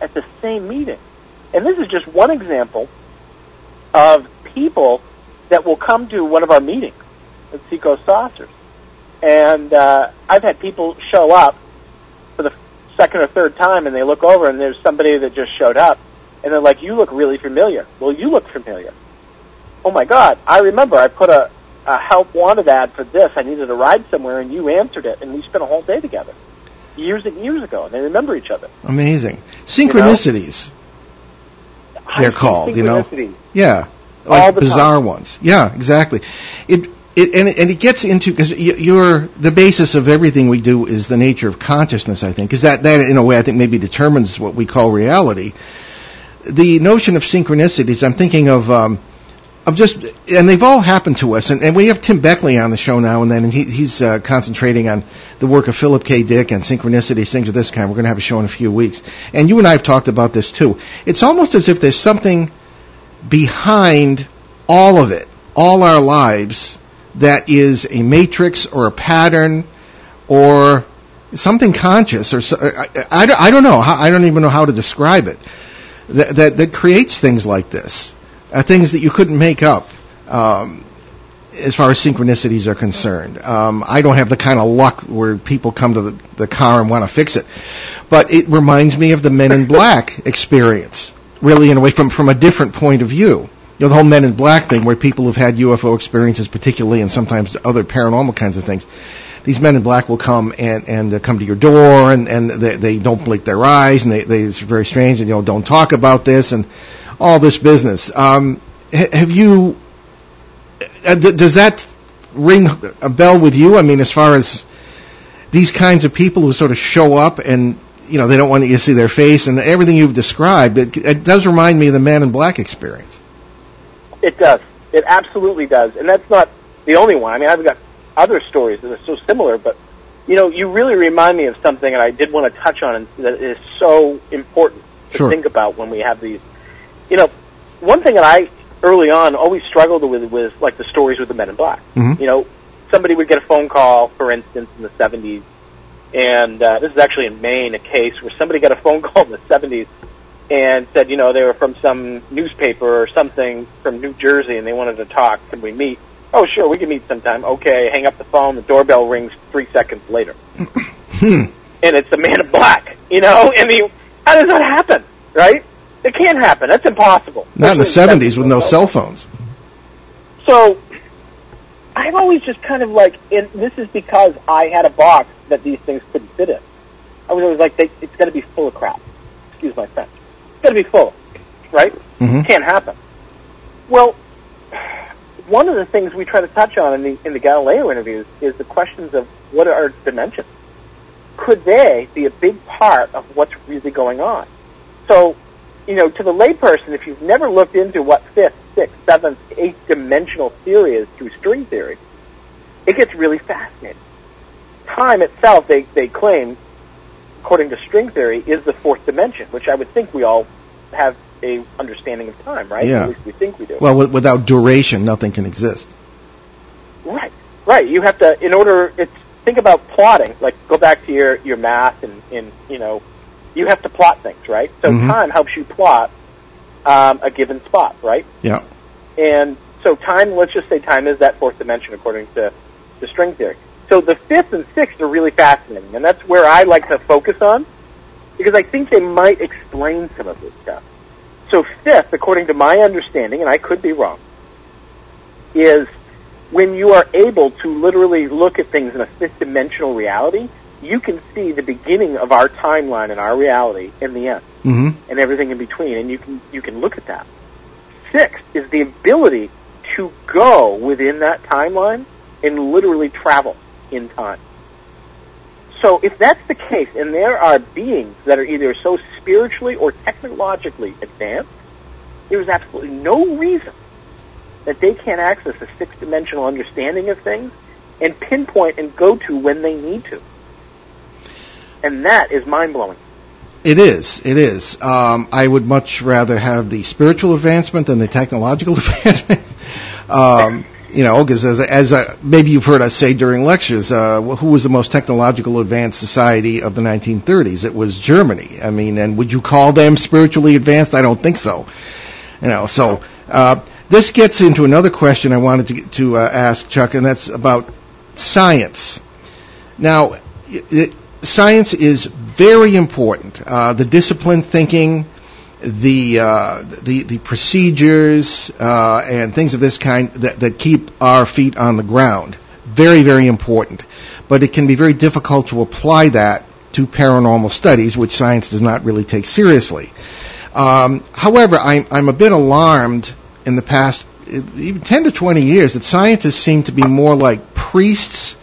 at the same meeting. And this is just one example of people that will come to one of our meetings at Seacoast Saucers. And uh, I've had people show up for the second or third time and they look over and there's somebody that just showed up and they're like, you look really familiar. Well, you look familiar. Oh my God, I remember I put a, a help wanted ad for this. I needed a ride somewhere and you answered it and we spent a whole day together. Years and years ago and they remember each other. Amazing. Synchronicities, they're called, you know. Yeah, All like the bizarre ones. Yeah, exactly. It it and, it- and it gets into because you're the basis of everything we do is the nature of consciousness. I think because that that in a way I think maybe determines what we call reality. The notion of synchronicities. I'm thinking of. Um, of just, and they've all happened to us, and, and we have Tim Beckley on the show now and then, and he, he's uh, concentrating on the work of Philip K. Dick and synchronicities, things of this kind. We're going to have a show in a few weeks, and you and I have talked about this too. It's almost as if there's something behind all of it, all our lives, that is a matrix or a pattern or something conscious or I, I, I don't know. I don't even know how to describe it. That that, that creates things like this, uh, things that you couldn't make up. Um, as far as synchronicities are concerned, um, I don't have the kind of luck where people come to the, the car and want to fix it, but it reminds me of the Men in Black experience, really in a way from from a different point of view you know, the whole Men in Black thing where people who've had UFO experiences particularly and sometimes other paranormal kinds of things. These men in black will come and, and uh, come to your door and, and they, they don't blink their eyes and they, they, it's very strange and, you know, don't talk about this and all this business. Um, have you, uh, does that ring a bell with you? I mean, as far as these kinds of people who sort of show up and, you know, they don't want you to see their face and everything you've described, it, it does remind me of the Man in Black experience. It does. It absolutely does. And that's not the only one. I mean, I've got other stories that are so similar, but you know, you really remind me of something that I did want to touch on and that is so important to Sure. think about when we have these. You know, one thing that I early on always struggled with was like the stories with the Men in Black. Mhm. You know, somebody would get a phone call, for instance, in the 70s, and uh, this is actually in Maine, a case where somebody got a phone call in the 70s and said, you know, they were from some newspaper or something from New Jersey and they wanted to talk. Can we meet? Oh, sure, we can meet sometime. Okay, hang up the phone. The doorbell rings three seconds later. Hmm. and it's the man in black, you know? And the, how does that happen, right? It can't happen. That's impossible. Not in the 70s with no cell phones. So, I've always just kind of like, and this is because I had a box that these things couldn't fit in. I was always like, they, it's got to be full of crap. Excuse my French. It's going to be full, right? Mhm. Can't happen. Well, one of the things we try to touch on in the in the Galileo interviews is the questions of what are dimensions. Could they be a big part of what's really going on? So, you know, to the layperson, if you've never looked into what fifth, sixth, seventh, eighth dimensional theory is through string theory, it gets really fascinating. Time itself, they, they claim, according to string theory, is the fourth dimension, which I would think we all have a understanding of time, right? Yeah. At least we think we do. Well, wi- without duration, nothing can exist. Right, right. You have to, in order, it's, think about plotting, like go back to your, your math and, and, you know, you have to plot things, right? So Mhm. time helps you plot um, a given spot, right? Yeah. And so time, let's just say time is that fourth dimension according to, to string theory. So the fifth and sixth are really fascinating, and that's where I like to focus on, because I think they might explain some of this stuff. So fifth, according to my understanding, and I could be wrong, is when you are able to literally look at things in a fifth dimensional reality, you can see the beginning of our timeline and our reality in the end hmm and everything in between, and you can you can look at that. Sixth is the ability to go within that timeline and literally travel in time. So if that's the case, and there are beings that are either so spiritually or technologically advanced, there is absolutely no reason that they can't access a six-dimensional understanding of things and pinpoint and go to when they need to. And that is mind-blowing. It is. It is. Um, I would much rather have the spiritual advancement than the technological advancement. um, you know, because as, as maybe you've heard us say during lectures, uh, who was the most technological advanced society of the 1930s? It was Germany. I mean, and would you call them spiritually advanced? I don't think so. You know, so uh, this gets into another question I wanted to to uh, ask Chuck, and that's about science. Now, it, science is very important. Uh, the discipline thinking, the uh, the the procedures uh, and things of this kind that, that keep our feet on the ground. Very very important. But it can be very difficult to apply that to paranormal studies, which science does not really take seriously. Um, however, I'm I'm a bit alarmed in the past even 10 to 20 years that scientists seem to be more like priests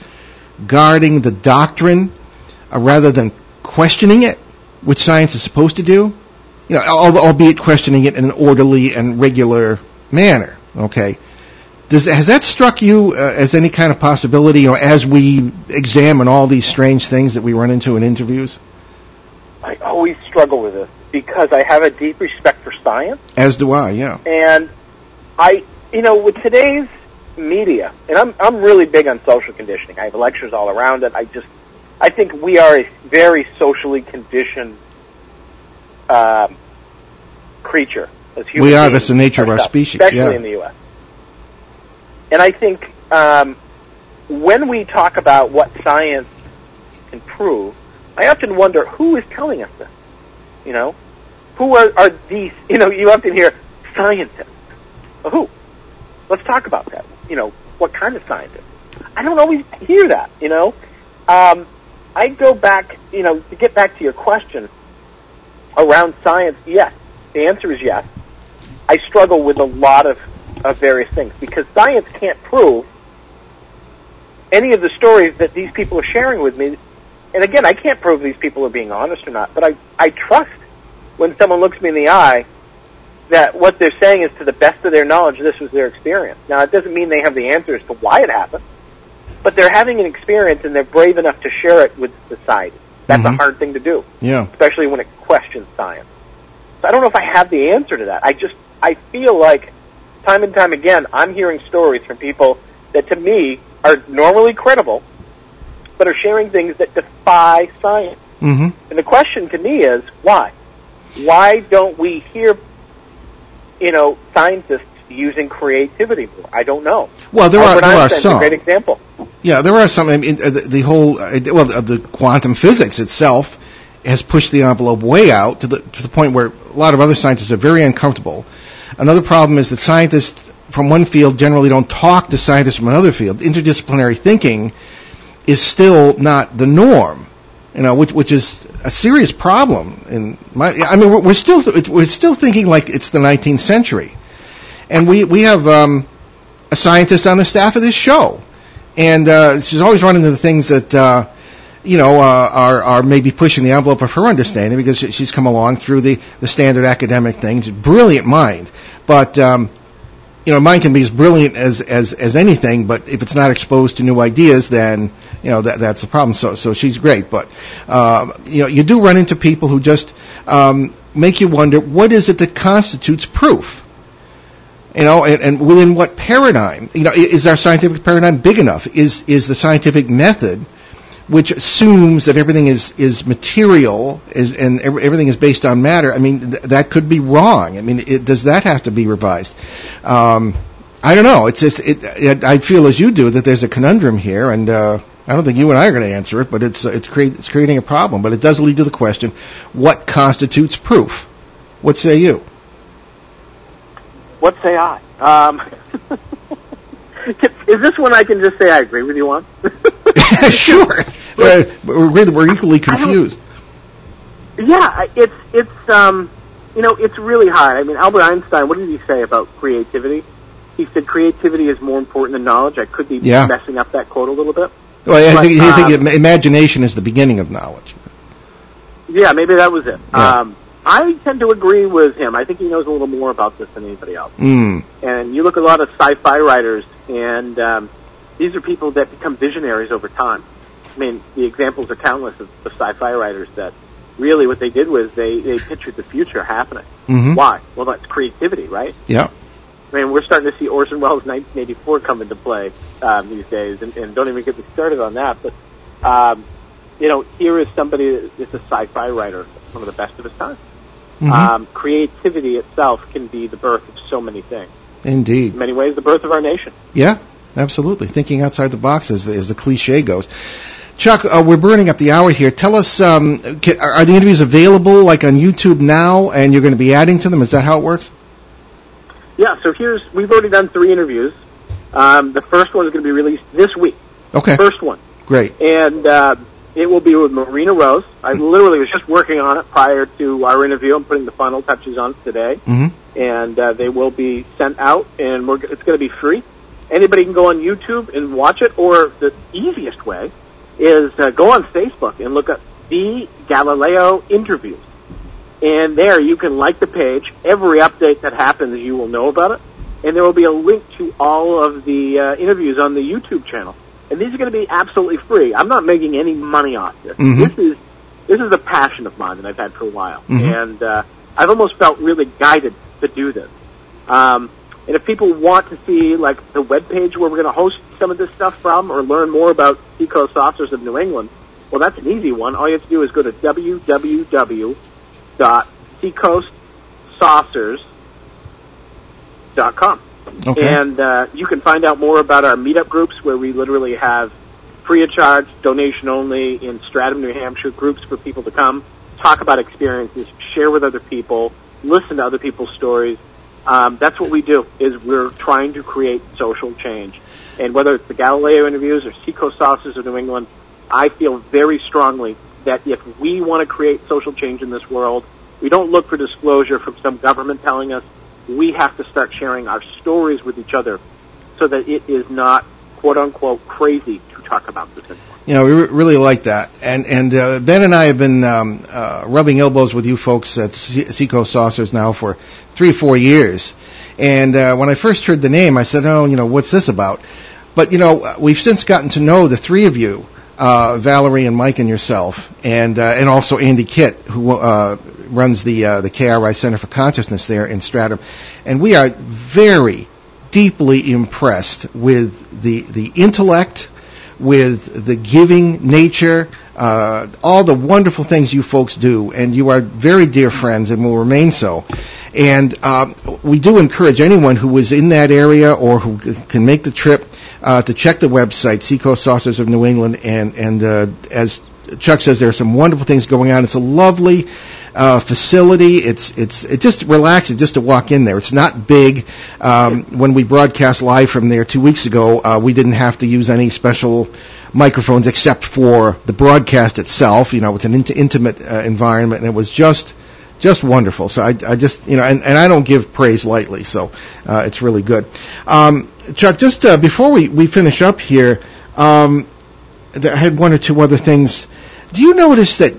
guarding the doctrine uh, rather than questioning it, which science is supposed to do. You know, albeit questioning it in an orderly and regular manner. Okay. Does, has that struck you uh, as any kind of possibility, or as we examine all these strange things that we run into in interviews? I always struggle with this because I have a deep respect for science, As do I. Yeah. and I, you know, with today's media, and I'm I'm really big on social conditioning. I have lectures all around it. I just, I think we are a very socially conditioned um, creature as humans. We are. That's the nature of our species, especially yeah. in the U.S. And I think um, when we talk about what science can prove, I often wonder who is telling us this. You know, who are, are these? You know, you often hear scientists. Well, who? Let's talk about that. You know, what kind of scientists? I don't always hear that. You know, um, I go back. You know, to get back to your question around science. Yes, the answer is yes. I struggle with a lot of, of various things because science can't prove any of the stories that these people are sharing with me. And again, I can't prove these people are being honest or not, but I, I trust when someone looks me in the eye that what they're saying is to the best of their knowledge, this was their experience. Now, it doesn't mean they have the answers to why it happened, but they're having an experience and they're brave enough to share it with society. That's a Mhm. hard thing to do Yeah. especially when it questions science. So I don't know if I have the answer to that. I just I feel like time and time again, I'm hearing stories from people that to me are normally credible, but are sharing things that defy science. hmm And the question to me is, why? Why don't we hear, you know, scientists using creativity more? I don't know. Well, there are Albert there are some. a great example. Yeah, there are some. I mean, uh, the, the whole uh, well, uh, the quantum physics itself has pushed the envelope way out to the to the point where a lot of other scientists are very uncomfortable. Another problem is that scientists from one field generally don't talk to scientists from another field. Interdisciplinary thinking is still not the norm, you know, which which is a serious problem. In my, I mean, we're, we're still we're still thinking like it's the 19th century, and we we have um, a scientist on the staff of this show and uh, she's always running into things that uh, you know uh, are are maybe pushing the envelope of her understanding because she's come along through the the standard academic things. Brilliant mind, but um, you know, mine can be as brilliant as as as anything, but if it's not exposed to new ideas, then you know that that's the problem. So so she's great, but uh, you know, you do run into people who just um, make you wonder what is it that constitutes proof. You know, and, and within what paradigm? You know, is our scientific paradigm big enough? Is is the scientific method, which assumes that everything is is material, is and everything is based on matter? I mean, th- that could be wrong. I mean, it, does that have to be revised? Um, I don't know. It's just it, it. I feel as you do that there's a conundrum here, and uh, I don't think you and I are going to answer it. But it's it's create, it's creating a problem. But it does lead to the question: what constitutes proof? What say you? What say I? Um, is this one I can just say I agree with you on? sure. Uh, we're, we're equally confused. Yeah, it's it's um, you know, it's really hard. I mean, Albert Einstein, what did he say about creativity? He said creativity is more important than knowledge. I could be Yeah. messing up that quote a little bit. Well, I But, think, I think um, im- imagination is the beginning of knowledge. Yeah, maybe that was it. Yeah. Um, I tend to agree with him. I think he knows a little more about this than anybody else. Mm. And you look at a lot of sci-fi writers, and um, these are people that become visionaries over time. I mean, the examples are countless of, of sci-fi writers that really what they did was they, they pictured the future happening. hmm Why? Well, that's creativity, right? Yeah. I mean, we're starting to see Orson Welles' 1984 come into play um, these days, and, and don't even get me started on that. But um, you know, here is somebody that's a sci-fi writer, one of the best of his time. Mhm. Um, creativity itself can be the birth of so many things. Indeed. In many ways, the birth of our nation. Yeah, absolutely. Thinking outside the box, as the, as the cliche goes. Chuck, uh, we're burning up the hour here. Tell us, um, ca are are the interviews available, like on YouTube now, and you're going to be adding to them? Is that how it works? Yeah. So here's we've already done three interviews. Um, the first one is going to be released this week. Okay, First one. great. and uh, it will be with Marina Rose. I literally was just working on it prior to our interview. I'm putting the final touches on it today, hmm and uh, they will be sent out, and we're, it's going to be free. Anybody can go on YouTube and watch it, or the easiest way is uh, go on Facebook and look up the Galileo interviews. And there you can like the page. Every update that happens, you will know about it. And there will be a link to all of the uh, interviews on the YouTube channel. And these are going to be absolutely free. I'm not making any money off this. Mhm. This is this is a passion of mine that I've had for a while, Mhm. and uh, I've almost felt really guided to do this. Um, and if people want to see like the web page where we're going to host some of this stuff from, or learn more about Seacoast Saucers of New England, well, that's an easy one. All you have to do is go to www.seacoastsaucers.com. Okay. And uh, you can find out more about our meetup groups where we literally have free of charge, donation only in Stratham, New Hampshire groups for people to come, talk about experiences, share with other people, listen to other people's stories. Um, that's what we do, is we're trying to create social change. And whether it's the Galileo interviews or Seacoast Saucers of New England, I feel very strongly that if we want to create social change in this world, we don't look for disclosure from some government telling us. We have to start sharing our stories with each other so that it is not quote unquote crazy to talk about this anymore. You know, we re- really like that. And and uh, Ben and I have been um, uh, rubbing elbows with you folks at Se- Seacoast Saucers now for three, four years. And uh, when I first heard the name, I said, "Oh, you know, what's this about?" But you know, we've since gotten to know the three of you, uh, Valerie and Mike and yourself, and uh, and also Andy Kitt, who uh, runs the uh, the KRI Center for Consciousness there in Stratham, and we are very deeply impressed with the the intellect, with the giving nature, uh, all the wonderful things you folks do, and you are very dear friends and will remain so. And um, we do encourage anyone who is in that area or who c- can make the trip uh, to check the website, Seacoast Saucers of New England, and and uh, as Chuck says, there are some wonderful things going on. It's a lovely uh, facility. It's it's it's just relaxing just to walk in there. It's not big. Um, when we broadcast live from there two weeks ago, uh, we didn't have to use any special microphones except for the broadcast itself. You know, it's an int- intimate uh, environment, and it was just just wonderful. So I, I just you know, and, and I don't give praise lightly, so uh, it's really good. Um, Chuck, just uh, before we we finish up here, um, I had one or two other things. Do you notice that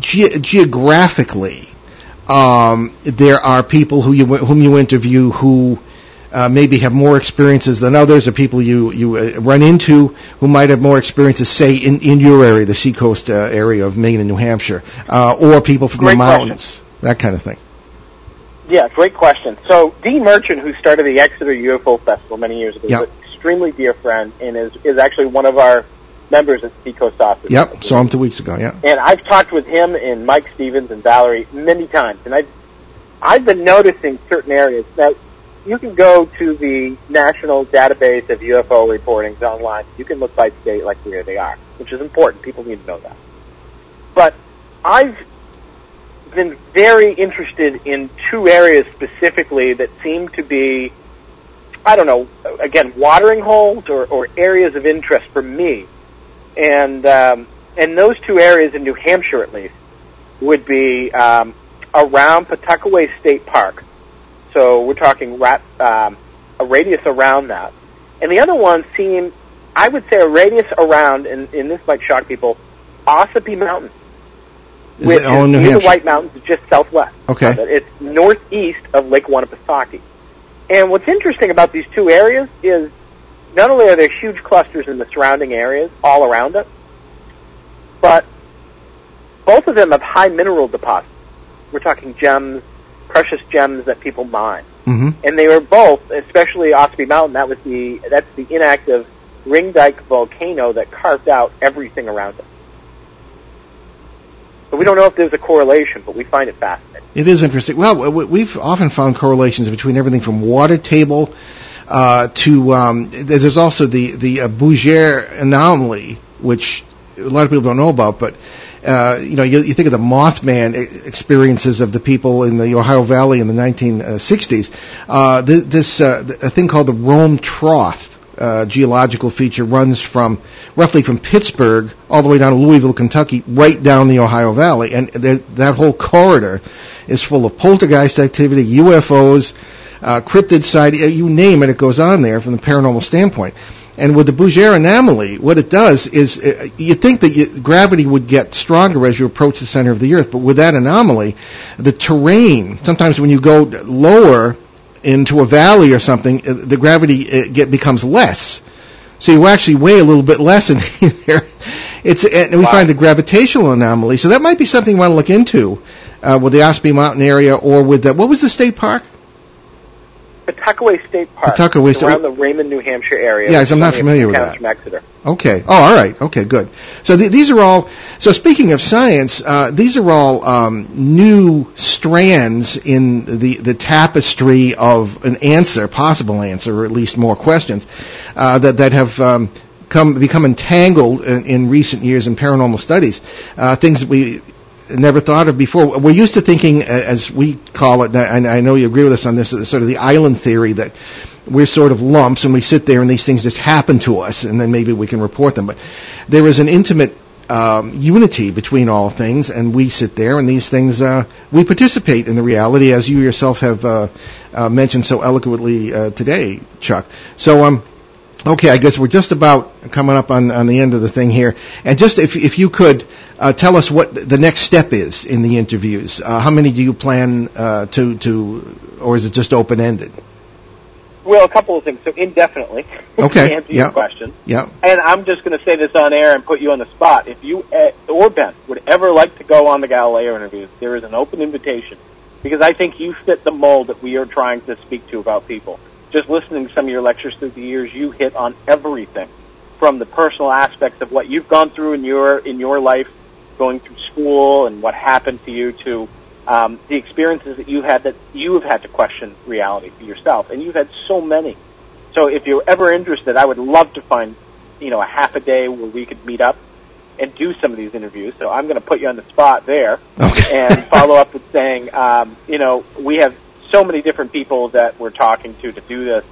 ge- geographically um, there are people who you whom you interview who uh, maybe have more experiences than others, or people you you uh, run into who might have more experiences, say in, in your area, the seacoast uh, area of Maine and New Hampshire, uh, or people from Great the question. mountains, that kind of thing. Yeah, great question. So Dee Merchant, who started the Exeter UFO Festival many years ago, Yep. is an extremely dear friend and is, is actually one of our members at Seacoast Saucers. Yep, saw him two weeks ago. Yeah. And I've talked with him and Mike Stevens and Valerie many times, and I've I've been noticing certain areas. Now, you can go to the national database of UFO reportings online. You can look by state like where they are, which is important. People need to know that. But I've been very interested in two areas specifically that seem to be, I don't know, again, watering holes or, or areas of interest for me. And um, and those two areas in New Hampshire, at least, would be um, around Pawtuckaway State Park. So we're talking rat, um, a radius around that. And the other one seem, I would say, a radius around, and, and this might shock people, Ossipee Mountain Is which it all in New near the White Mountains, just southwest. Okay. it. It's northeast of Lake Winnipesaukee. And what's interesting about these two areas is not only are there huge clusters in the surrounding areas all around it, but both of them have high mineral deposits. We're talking gems, precious gems that people mine. hmm And they were both, especially Ossipee Mountain, that was the that's the inactive ring dike volcano that carved out everything around it. So we don't know if there's a correlation, but we find it fascinating. It is interesting. Well, we've often found correlations between everything from water table uh, to um, there's also the the uh, Bouguer anomaly, which a lot of people don't know about, but. Uh, you know, you, you think of the Mothman experiences of the people in the Ohio Valley in the 1960s. Uh, th- this uh, a thing called the Rome Trough uh, geological feature runs from roughly from Pittsburgh all the way down to Louisville, Kentucky, right down the Ohio Valley, and th- that whole corridor is full of poltergeist activity, UFOs, uh, cryptid side, uh, you name it, it goes on there from the paranormal standpoint. And with the Bouguer anomaly, what it does is uh, you think that you, gravity would get stronger as you approach the center of the Earth, but with that anomaly, the terrain, sometimes when you go lower into a valley or something, uh, the gravity uh, get, becomes less. So you actually weigh a little bit less in there. It's and we Wow. find the gravitational anomaly. So that might be something you want to look into uh, with the Ossipee Mountain area or with the, what was the state park? Pawtuckaway State Park, Pawtuckaway State- around the Raymond, New Hampshire area. Yes, I'm not familiar with that. From Exeter. Okay. Oh, all right. Okay, good. So th- these are all. So speaking of science, uh, these are all um, new strands in the the tapestry of an answer, possible answer, or at least more questions uh, that that have. Um, Come become entangled in, in recent years in paranormal studies, uh, things that we never thought of before. We're used to thinking, uh, as we call it, and I know you agree with us on this, sort of the island theory that we're sort of lumps and we sit there and these things just happen to us and then maybe we can report them. But there is an intimate um, unity between all things and we sit there and these things, uh, we participate in the reality as you yourself have uh, uh, mentioned so eloquently uh, today, Chuck. So, um, Okay, I guess we're just about coming up on, on the end of the thing here. And just if, if you could uh, tell us what the next step is in the interviews. Uh, how many do you plan uh, to, to, or is it just open ended? Well, a couple of things. So indefinitely, Okay, to answer yeah. your question. Yeah. And I'm just going to say this on air and put you on the spot. If you uh, or Ben would ever like to go on the Galileo interviews, there is an open invitation because I think you fit the mold that we are trying to speak to about people. Just listening to some of your lectures through the years, you hit on everything from the personal aspects of what you've gone through in your in your life, going through school and what happened to you, to um, the experiences that you had that you have had to question reality for yourself, and you've had so many. So if you're ever interested, I would love to find, you know, a half a day where we could meet up and do some of these interviews. So I'm going to put you on the spot there Okay. and follow up with saying, um, you know, we have so many different people that we're talking to to do this.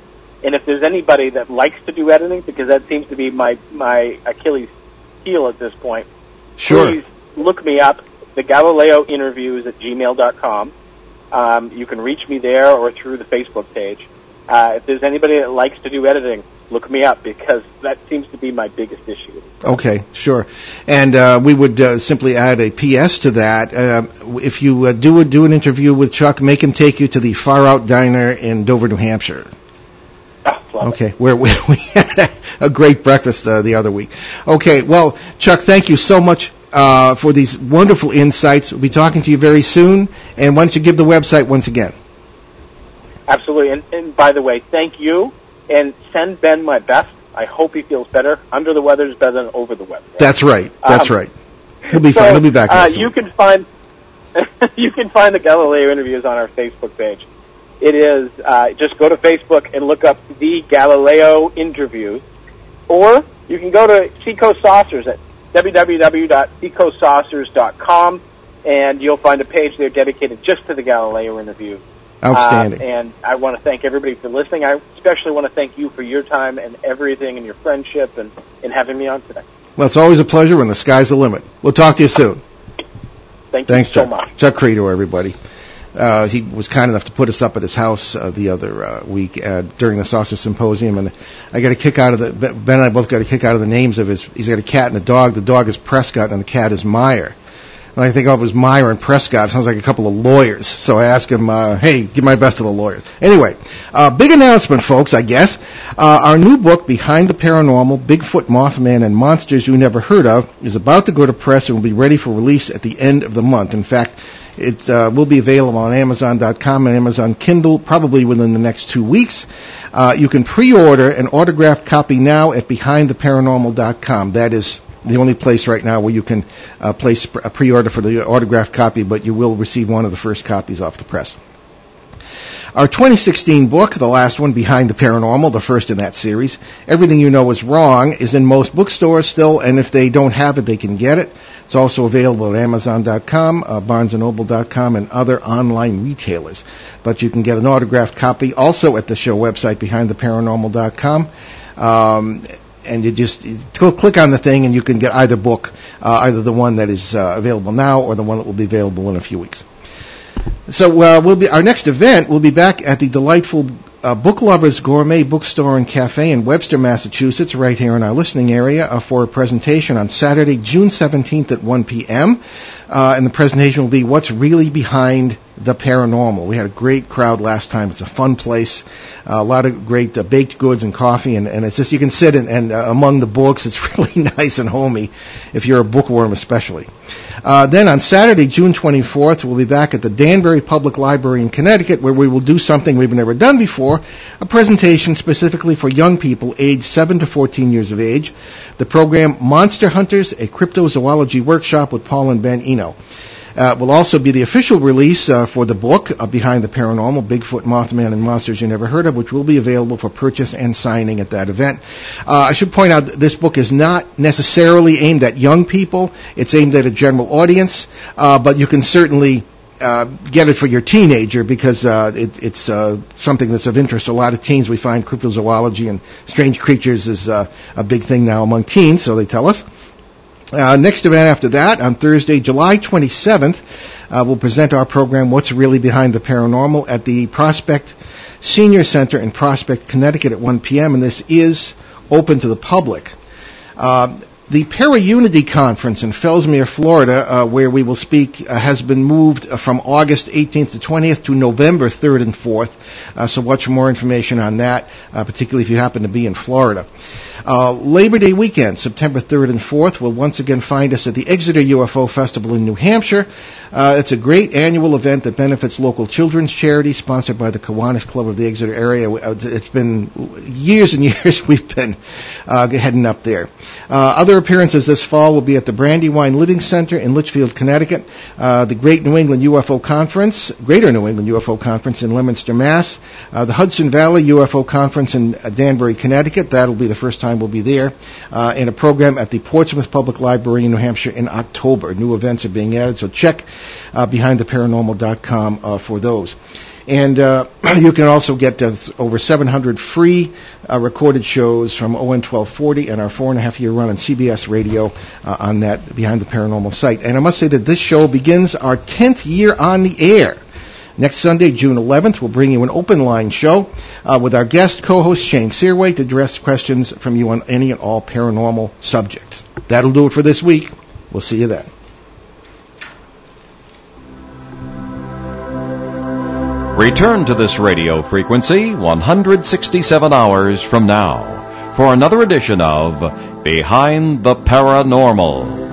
And if there's anybody that likes to do editing, because that seems to be my, my Achilles heel at this point, Sure. please look me up, the Galileo interviews at gmail.com. Um, you can reach me there or through the Facebook page. Uh, if there's anybody that likes to do editing, look me up because that seems to be my biggest issue. Okay, sure. And uh, we would uh, simply add a PS to that. Uh, if you uh, do do an interview with Chuck, make him take you to the Far Out Diner in Dover, New Hampshire. Ah. Okay, where we, we had a great breakfast uh, the other week. Okay, well, Chuck, thank you so much uh, for these wonderful insights. We'll be talking to you very soon. And why don't you give the website once again? Absolutely. And, and by the way, thank you and send Ben my best. I hope he feels better. Under the weather is better than over the weather. That's right. That's Um, right. He'll be So, fine. He'll be back Uh, you week. can find you can find the Galileo interviews on our Facebook page. It is uh, just go to Facebook and look up the Galileo interviews, or you can go to Seacoast Saucers at www.seacoastsaucers.com, and you'll find a page there dedicated just to the Galileo interview. Outstanding. Uh, and I want to thank everybody for listening. I especially want to thank you for your time and everything and your friendship and, and having me on today. well, it's always a pleasure when the sky's the limit. We'll talk to you soon. Thank Thanks, you so Chuck. much. Chuck Credo, everybody. Uh, he was kind enough to put us up at his house uh, the other uh, week uh, during the Saucer Symposium, and I got a kick out of the Ben and I both got a kick out of the names of his. He's got a cat and a dog. The dog is Prescott, and the cat is Meyer. I think it was Meyer and Prescott. Sounds like a couple of lawyers. So I asked him, uh, "Hey, give my best to the lawyers." Anyway, uh, big announcement, folks. I guess uh, our new book, Behind the Paranormal: Bigfoot, Mothman, and Monsters You Never Heard of, is about to go to press and will be ready for release at the end of the month. In fact, it uh, will be available on Amazon.com and Amazon Kindle probably within the next two weeks. Uh, you can pre-order an autographed copy now at BehindTheParanormal.com. That is the only place right now where you can uh, place a pre-order for the autographed copy, but you will receive one of the first copies off the press. Our 2016 book, the last one, Behind the Paranormal, the first in that series, Everything You Know Is Wrong, is in most bookstores still, and if they don't have it, they can get it. It's also available at Amazon.com, uh, BarnesandNoble.com, and other online retailers. But you can get an autographed copy also at the show website, BehindTheParanormal.com. Um, and you just click on the thing, and you can get either book, uh, either the one that is uh, available now or the one that will be available in a few weeks. So uh, we'll be our next event. We'll be back at the delightful uh, Book Lovers Gourmet Bookstore and Cafe in Webster, Massachusetts, right here in our listening area, uh, for a presentation on Saturday, June 17th at 1 p.m. Uh, and the presentation will be "What's Really Behind the Paranormal." We had a great crowd last time. It's a fun place, uh, a lot of great uh, baked goods and coffee, and, and it's just you can sit and, and uh, among the books. It's really nice and homey if you're a bookworm, especially. Uh, then on Saturday, June 24th, we'll be back at the Danbury Public Library in Connecticut, where we will do something we've never done before, a presentation specifically for young people aged 7 to 14 years of age. The program Monster Hunters, a cryptozoology workshop with Paul and Ben Uh, will also be the official release uh, for the book uh, Behind the Paranormal, Bigfoot, Mothman, and Monsters You Never Heard of, which will be available for purchase and signing at that event. Uh, I should point out that this book is not necessarily aimed at young people. It's aimed at a general audience, uh, but you can certainly uh, get it for your teenager because it, it's something that's of interest a lot of teens. We find cryptozoology and strange creatures is a big thing now among teens, so they tell us. Uh, next event after that, on Thursday, July 27th, uh, we'll present our program, What's Really Behind the Paranormal, at the Prospect Senior Center in Prospect, Connecticut at 1 p.m., and this is open to the public. Uh, The Para-Unity Conference in Fellsmere, Florida, uh, where we will speak, uh, has been moved uh, from August 18th to 20th to November 3rd and 4th. Uh, so watch for more information on that, particularly if you happen to be in Florida. Uh, Labor Day weekend, September 3rd and 4th, will once again find us at the Exeter UFO Festival in New Hampshire. Uh, it's a great annual event that benefits local children's charities, sponsored by the Kiwanis Club of the Exeter area. It's been years and years we've been uh, heading up there. Uh, other appearances this fall will be at the Brandywine Living Center in Litchfield, Connecticut, uh, the Great New England UFO Conference, Greater New England UFO Conference in Leominster, Mass, uh, the Hudson Valley UFO Conference in Danbury, Connecticut. That'll be the first time we'll be there, uh, and a program at the Portsmouth Public Library in New Hampshire in October. New events are being added, so check uh, behindtheparanormal.com uh, for those. And uh, you can also get uh, over 700 free uh, recorded shows from ON 1240 and our four and a half year run on CBS Radio uh, on that Behind the Paranormal site. And I must say that this show begins our 10th year on the air. Next Sunday, June 11th, we'll bring you an open line show uh, with our guest co-host Shane Searway to address questions from you on any and all paranormal subjects. That'll do it for this week. We'll see you then. Return to this radio frequency 167 hours from now for another edition of Behind the Paranormal with